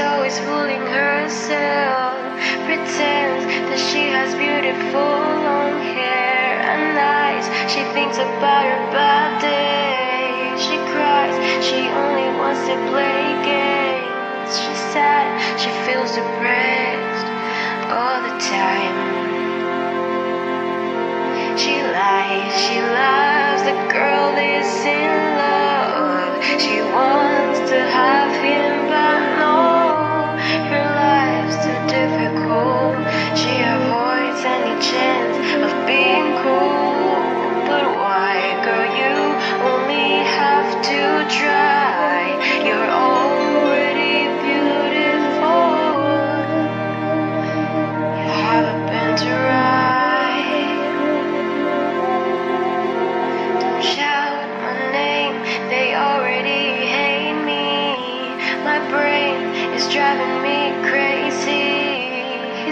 always fooling herself. Pretends that she has beautiful long hair and eyes. She thinks about her bad day. She cries, she only wants to play games. She's sad, she feels depressed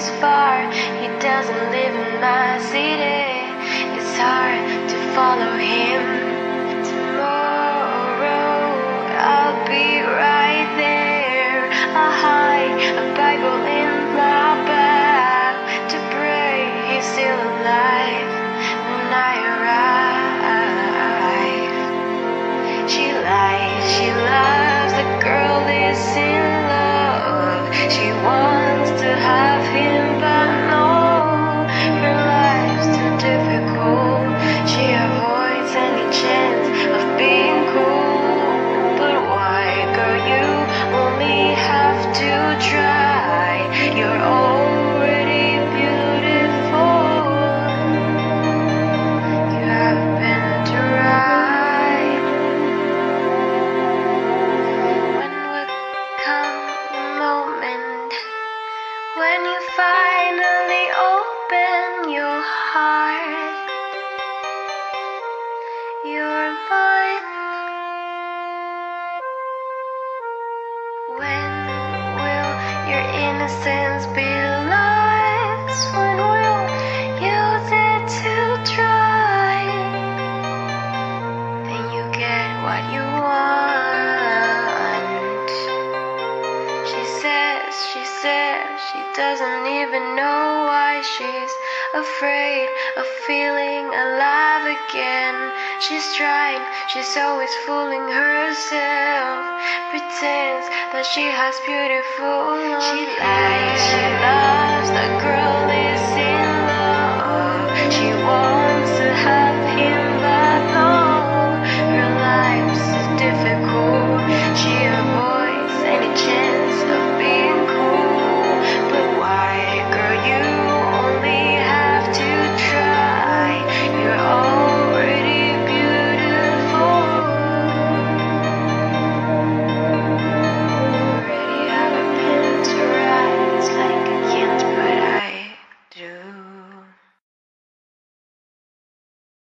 He doesn't live in my city. It's hard to follow him. Innocence be? When will to try? Then you get what you want. Doesn't even know why she's afraid of feeling alive again. She's trying, she's always fooling herself. Pretends that she has beautiful. She lies, she girl